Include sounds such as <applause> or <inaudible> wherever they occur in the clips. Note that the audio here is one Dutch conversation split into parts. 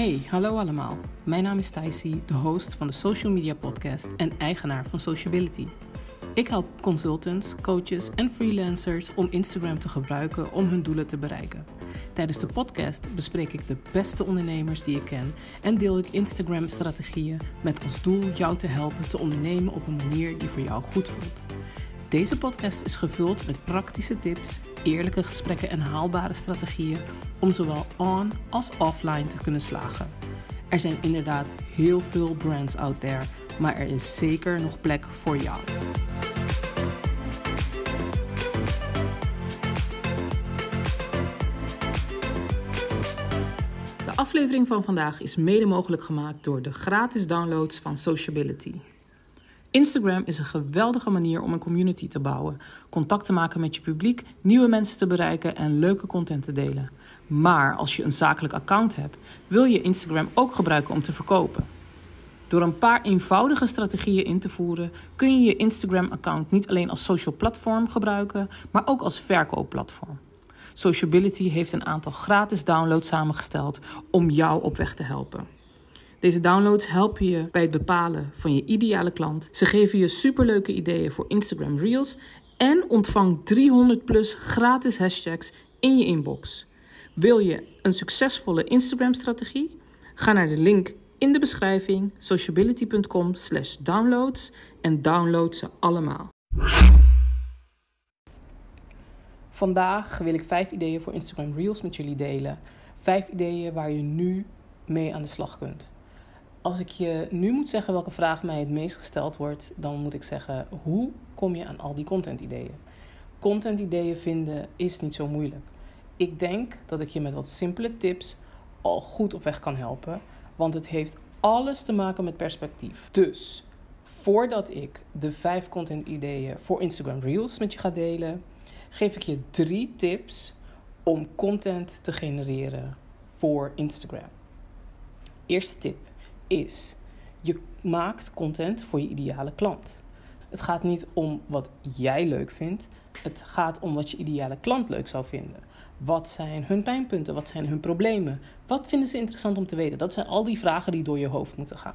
Hey, hallo allemaal. Mijn naam is Stacey, de host van de Social Media Podcast en eigenaar van Sociability. Ik help consultants, coaches en freelancers om Instagram te gebruiken om hun doelen te bereiken. Tijdens de podcast bespreek ik de beste ondernemers die ik ken en deel ik Instagram-strategieën met als doel jou te helpen te ondernemen op een manier die voor jou goed voelt. Deze podcast is gevuld met praktische tips, eerlijke gesprekken en haalbare strategieën om zowel on als offline te kunnen slagen. Er zijn inderdaad heel veel brands out there, maar er is zeker nog plek voor jou. De aflevering van vandaag is mede mogelijk gemaakt door de gratis downloads van Sociability. Instagram is een geweldige manier om een community te bouwen, contact te maken met je publiek, nieuwe mensen te bereiken en leuke content te delen. Maar als je een zakelijk account hebt, wil je Instagram ook gebruiken om te verkopen. Door een paar eenvoudige strategieën in te voeren, kun je je Instagram-account niet alleen als social platform gebruiken, maar ook als verkoopplatform. Sociability heeft een aantal gratis downloads samengesteld om jou op weg te helpen. Deze downloads helpen je bij het bepalen van je ideale klant. Ze geven je superleuke ideeën voor Instagram Reels en ontvang 300 plus gratis hashtags in je inbox. Wil je een succesvolle Instagram-strategie? Ga naar de link in de beschrijving sociability.com/downloads en download ze allemaal. Vandaag wil ik vijf ideeën voor Instagram Reels met jullie delen. Vijf ideeën waar je nu mee aan de slag kunt. Als ik je nu moet zeggen welke vraag mij het meest gesteld wordt, dan moet ik zeggen: hoe kom je aan al die content-ideeën? Content-ideeën vinden is niet zo moeilijk. Ik denk dat ik je met wat simpele tips al goed op weg kan helpen, want het heeft alles te maken met perspectief. Dus voordat ik de vijf content-ideeën voor Instagram Reels met je ga delen, geef ik je drie tips om content te genereren voor Instagram. Eerste tip is: je maakt content voor je ideale klant. Het gaat niet om wat jij leuk vindt. Het gaat om wat je ideale klant leuk zou vinden. Wat zijn hun pijnpunten? Wat zijn hun problemen? Wat vinden ze interessant om te weten? Dat zijn al die vragen die door je hoofd moeten gaan.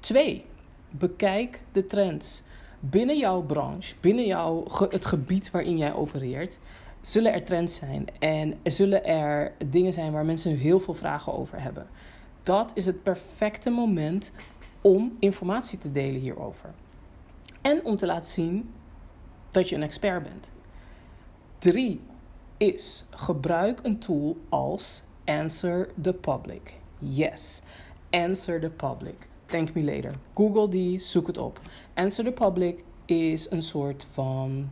Twee, bekijk de trends. Binnen jouw branche, binnen jouw, het gebied waarin jij opereert, zullen er trends zijn. En zullen er dingen zijn waar mensen heel veel vragen over hebben dat is het perfecte moment om informatie te delen hierover. En om te laten zien dat je een expert bent. Drie is gebruik een tool als Answer the Public. Yes, Answer the Public. Thank me later. Google die, zoek het op. Answer the Public is een soort van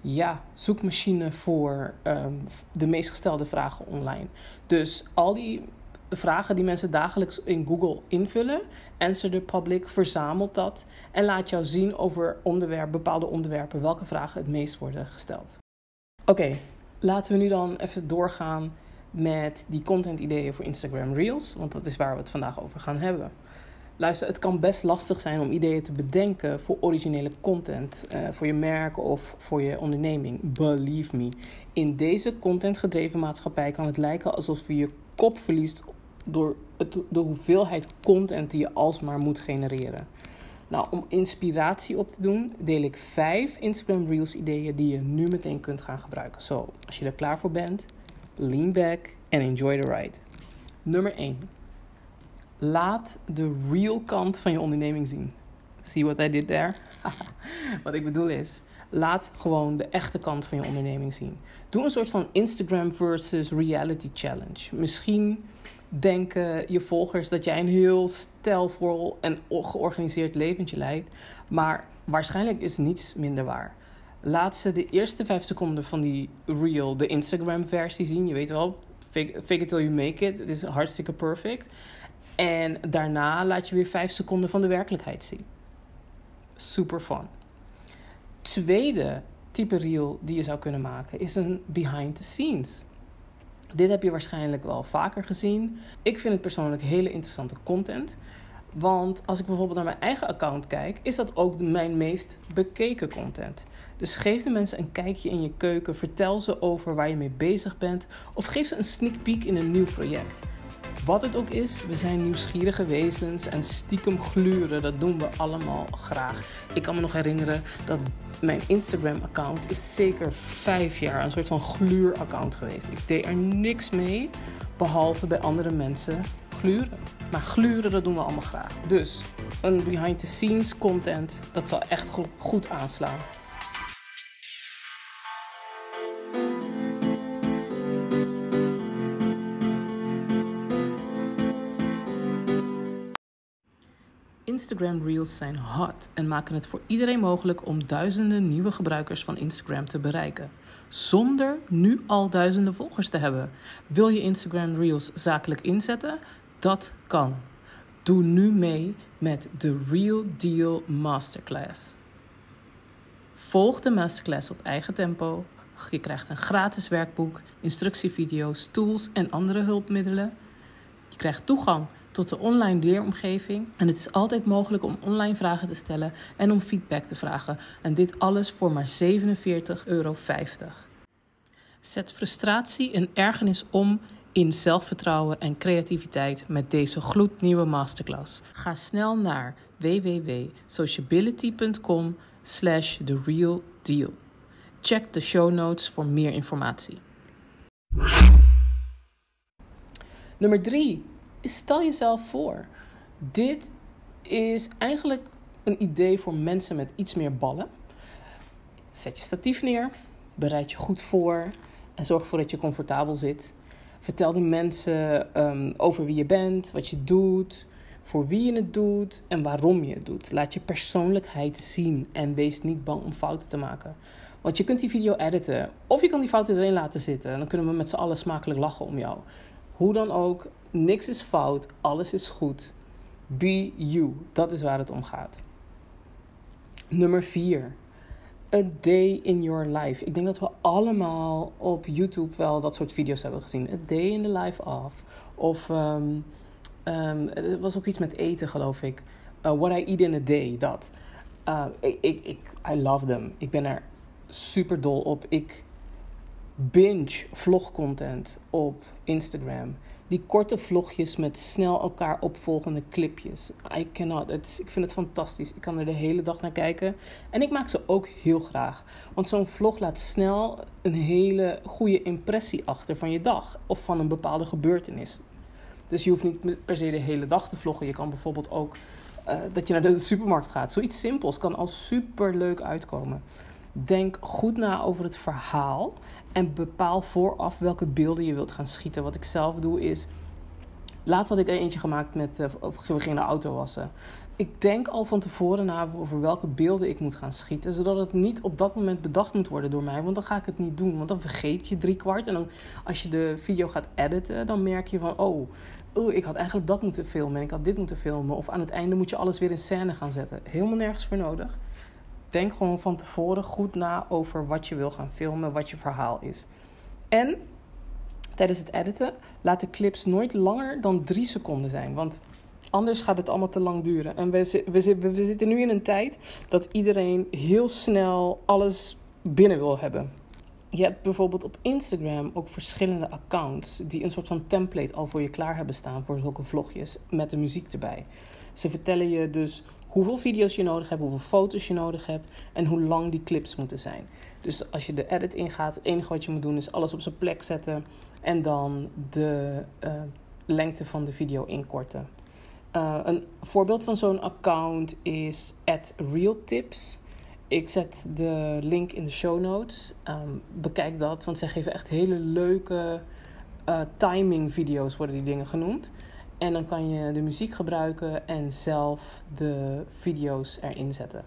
ja, zoekmachine voor um, de meest gestelde vragen online. Dus al die vragen die mensen dagelijks in Google invullen. Answer the Public verzamelt dat en laat jou zien over onderwerp, bepaalde onderwerpen welke vragen het meest worden gesteld. Oké, laten we nu dan even doorgaan met die content ideeën voor Instagram Reels, want dat is waar we het vandaag over gaan hebben. Luister, het kan best lastig zijn om ideeën te bedenken voor originele content, uh, voor je merk of voor je onderneming. Believe me. In deze contentgedreven maatschappij kan het lijken alsof je je kop verliest door het, de hoeveelheid content die je alsmaar moet genereren. Nou, om inspiratie op te doen, deel ik vijf Instagram Reels ideeën die je nu meteen kunt gaan gebruiken. Zo, als je er klaar voor bent, lean back and enjoy the ride. Nummer 1. Laat de real kant van je onderneming zien. See what I did there? <laughs> Wat ik bedoel is, laat gewoon de echte kant van je onderneming zien. Doe een soort van Instagram versus reality challenge. Misschien denken je volgers dat jij een heel stijlvol en georganiseerd leventje leidt. Maar waarschijnlijk is niets minder waar. Laat ze de eerste vijf seconden van die reel, de Instagram-versie zien. Je weet wel, fake, fake it till you make it. Het is hartstikke perfect. En daarna laat je weer vijf seconden van de werkelijkheid zien. Super fun. Tweede type reel die je zou kunnen maken is een behind the scenes. Dit heb je waarschijnlijk wel vaker gezien. Ik vind het persoonlijk hele interessante content. Want als ik bijvoorbeeld naar mijn eigen account kijk, is dat ook mijn meest bekeken content. Dus geef de mensen een kijkje in je keuken, vertel ze over waar je mee bezig bent of geef ze een sneak peek in een nieuw project. Wat het ook is, we zijn nieuwsgierige wezens en stiekem gluren, dat doen we allemaal graag. Ik kan me nog herinneren dat mijn Instagram-account is zeker vijf jaar een soort van gluur-account geweest. Ik deed er niks mee, behalve bij andere mensen gluren. Maar gluren, dat doen we allemaal graag. Dus een behind-the-scenes content, dat zal echt goed aanslaan. Instagram Reels zijn hot en maken het voor iedereen mogelijk om duizenden nieuwe gebruikers van Instagram te bereiken. Zonder nu al duizenden volgers te hebben. Wil je Instagram Reels zakelijk inzetten? Dat kan. Doe nu mee met de Real Deal Masterclass. Volg de masterclass op eigen tempo. Je krijgt een gratis werkboek, instructievideo's, tools en andere hulpmiddelen. Je krijgt toegang tot de online leeromgeving. En het is altijd mogelijk om online vragen te stellen en om feedback te vragen. En dit alles voor maar 47,50 euro. Zet frustratie en ergernis om in zelfvertrouwen en creativiteit met deze gloednieuwe masterclass. Ga snel naar www.sociability.com slash the real deal. Check de show notes voor meer informatie. Nummer 3 stel jezelf voor. Dit is eigenlijk een idee voor mensen met iets meer ballen. Zet je statief neer, bereid je goed voor en zorg ervoor dat je comfortabel zit. Vertel mensen um, over wie je bent, wat je doet, voor wie je het doet en waarom je het doet. Laat je persoonlijkheid zien en wees niet bang om fouten te maken. Want je kunt die video editen of je kan die fouten erin laten zitten. En dan kunnen we met z'n allen smakelijk lachen om jou. Hoe dan ook, niks is fout, alles is goed. Be you, dat is waar het om gaat. Nummer 4. A day in your life. Ik denk dat we allemaal op YouTube wel dat soort video's hebben gezien. A day in the life of. Of um, um, er was ook iets met eten, geloof ik. Uh, what I eat in a day, dat. Uh, ik, ik, ik, I love them. Ik ben er super dol op. Ik binge vlogcontent op Instagram. Die korte vlogjes met snel elkaar opvolgende clipjes. I cannot. Ik vind het fantastisch. Ik kan er de hele dag naar kijken. En ik maak ze ook heel graag. Want zo'n vlog laat snel een hele goede impressie achter van je dag. Of van een bepaalde gebeurtenis. Dus je hoeft niet per se de hele dag te vloggen. Je kan bijvoorbeeld ook uh, dat je naar de supermarkt gaat. Zoiets simpels kan al super leuk uitkomen. Denk goed na over het verhaal en bepaal vooraf welke beelden je wilt gaan schieten. Wat ik zelf doe is. Laatst had ik eentje gemaakt met. Uh, gingen de auto wassen. Ik denk al van tevoren na over welke beelden ik moet gaan schieten. Zodat het niet op dat moment bedacht moet worden door mij. Want dan ga ik het niet doen. Want dan vergeet je drie kwart. En dan als je de video gaat editen, dan merk je van. Oh, oh, ik had eigenlijk dat moeten filmen. En ik had dit moeten filmen. Of aan het einde moet je alles weer in scène gaan zetten. Helemaal nergens voor nodig denk gewoon van tevoren goed na over wat je wil gaan filmen, wat je verhaal is. En tijdens het editen laat de clips nooit langer dan drie seconden zijn. Want anders gaat het allemaal te lang duren. En we, we, zitten nu in een tijd dat iedereen heel snel alles binnen wil hebben. Je hebt bijvoorbeeld op Instagram ook verschillende accounts die een soort van template al voor je klaar hebben staan voor zulke vlogjes met de muziek erbij. Ze vertellen je dus hoeveel video's je nodig hebt, hoeveel foto's je nodig hebt en hoe lang die clips moeten zijn. Dus als je de edit ingaat, het enige wat je moet doen is alles op zijn plek zetten en dan de uh, lengte van de video inkorten. Uh, een voorbeeld van zo'n account is @realtips. Ik zet de link in de show notes. Um, bekijk dat, want zij geven echt hele leuke uh, timing video's, worden die dingen genoemd. En dan kan je de muziek gebruiken en zelf de video's erin zetten.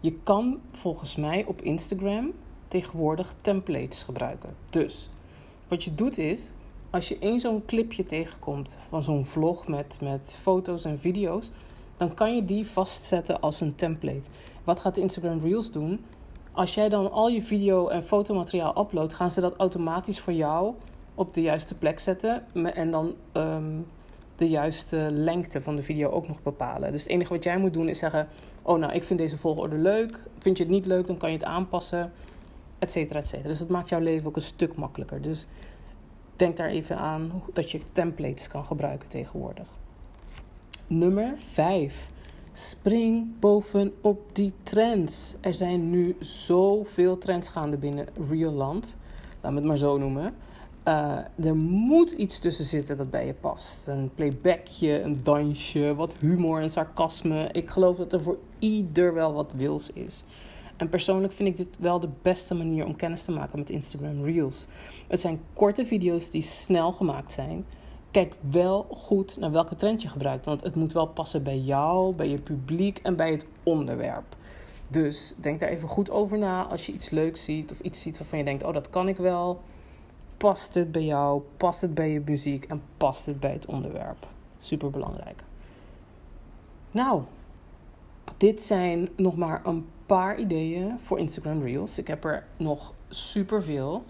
Je kan volgens mij op Instagram tegenwoordig templates gebruiken. Dus wat je doet is, als je in zo'n clipje tegenkomt van zo'n vlog met, met foto's en video's, dan kan je die vastzetten als een template. Wat gaat Instagram Reels doen? Als jij dan al je video en fotomateriaal uploadt, gaan ze dat automatisch voor jou op de juiste plek zetten. En dan um, de juiste lengte van de video ook nog bepalen. Dus het enige wat jij moet doen is zeggen: Oh, nou, ik vind deze volgorde leuk. Vind je het niet leuk, dan kan je het aanpassen, et cetera, et cetera. Dus dat maakt jouw leven ook een stuk makkelijker. Dus denk daar even aan dat je templates kan gebruiken tegenwoordig. Nummer 5. Spring bovenop die trends. Er zijn nu zoveel trends gaande binnen Real Land. Laat me het maar zo noemen. Uh, er moet iets tussen zitten dat bij je past. Een playbackje, een dansje, wat humor en sarcasme. Ik geloof dat er voor ieder wel wat wils is. En persoonlijk vind ik dit wel de beste manier om kennis te maken met Instagram Reels. Het zijn korte video's die snel gemaakt zijn. Kijk wel goed naar welke trend je gebruikt. Want het moet wel passen bij jou, bij je publiek en bij het onderwerp. Dus denk daar even goed over na als je iets leuks ziet of iets ziet waarvan je denkt: oh, dat kan ik wel Past het bij jou? Past het bij je muziek? En past het bij het onderwerp? Super belangrijk. Nou, dit zijn nog maar een paar ideeën voor Instagram Reels. Ik heb er nog super veel.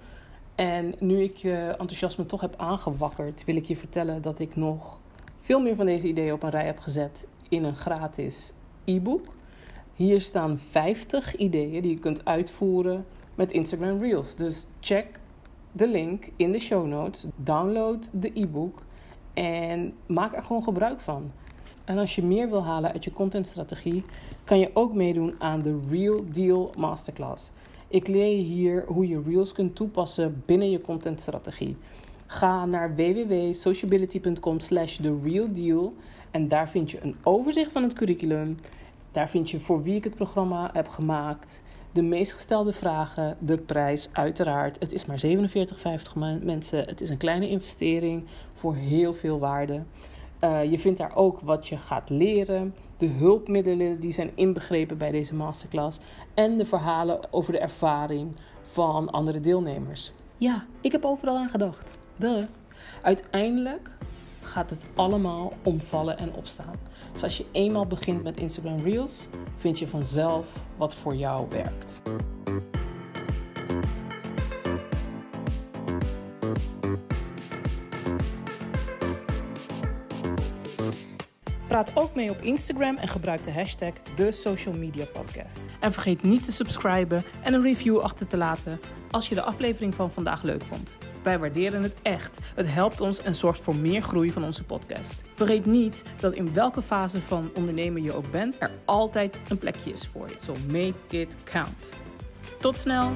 En nu ik je enthousiasme toch heb aangewakkerd, wil ik je vertellen dat ik nog veel meer van deze ideeën op een rij heb gezet in een gratis e-book. Hier staan 50 ideeën die je kunt uitvoeren met Instagram Reels. Dus check de link in de show notes. Download de e-book en maak er gewoon gebruik van. En als je meer wil halen uit je contentstrategie, kan je ook meedoen aan de Real Deal Masterclass. Ik leer je hier hoe je Reels kunt toepassen binnen je contentstrategie. Ga naar www.sociability.com slash TheRealDeal en daar vind je een overzicht van het curriculum. Daar vind je voor wie ik het programma heb gemaakt, de meest gestelde vragen, de prijs uiteraard. Het is maar 47,50 mensen. Het is een kleine investering voor heel veel waarde. Uh, je vindt daar ook wat je gaat leren, de hulpmiddelen die zijn inbegrepen bij deze masterclass en de verhalen over de ervaring van andere deelnemers. Ja, ik heb overal aan gedacht. De. Uiteindelijk gaat het allemaal omvallen en opstaan. Dus als je eenmaal begint met Instagram Reels, vind je vanzelf wat voor jou werkt. Praat ook mee op Instagram en gebruik de hashtag de Social Media Podcast. En vergeet niet te subscriben en een review achter te laten als je de aflevering van vandaag leuk vond. Wij waarderen het echt. Het helpt ons en zorgt voor meer groei van onze podcast. Vergeet niet dat in welke fase van ondernemen je ook bent, er altijd een plekje is voor je. So make it count. Tot snel!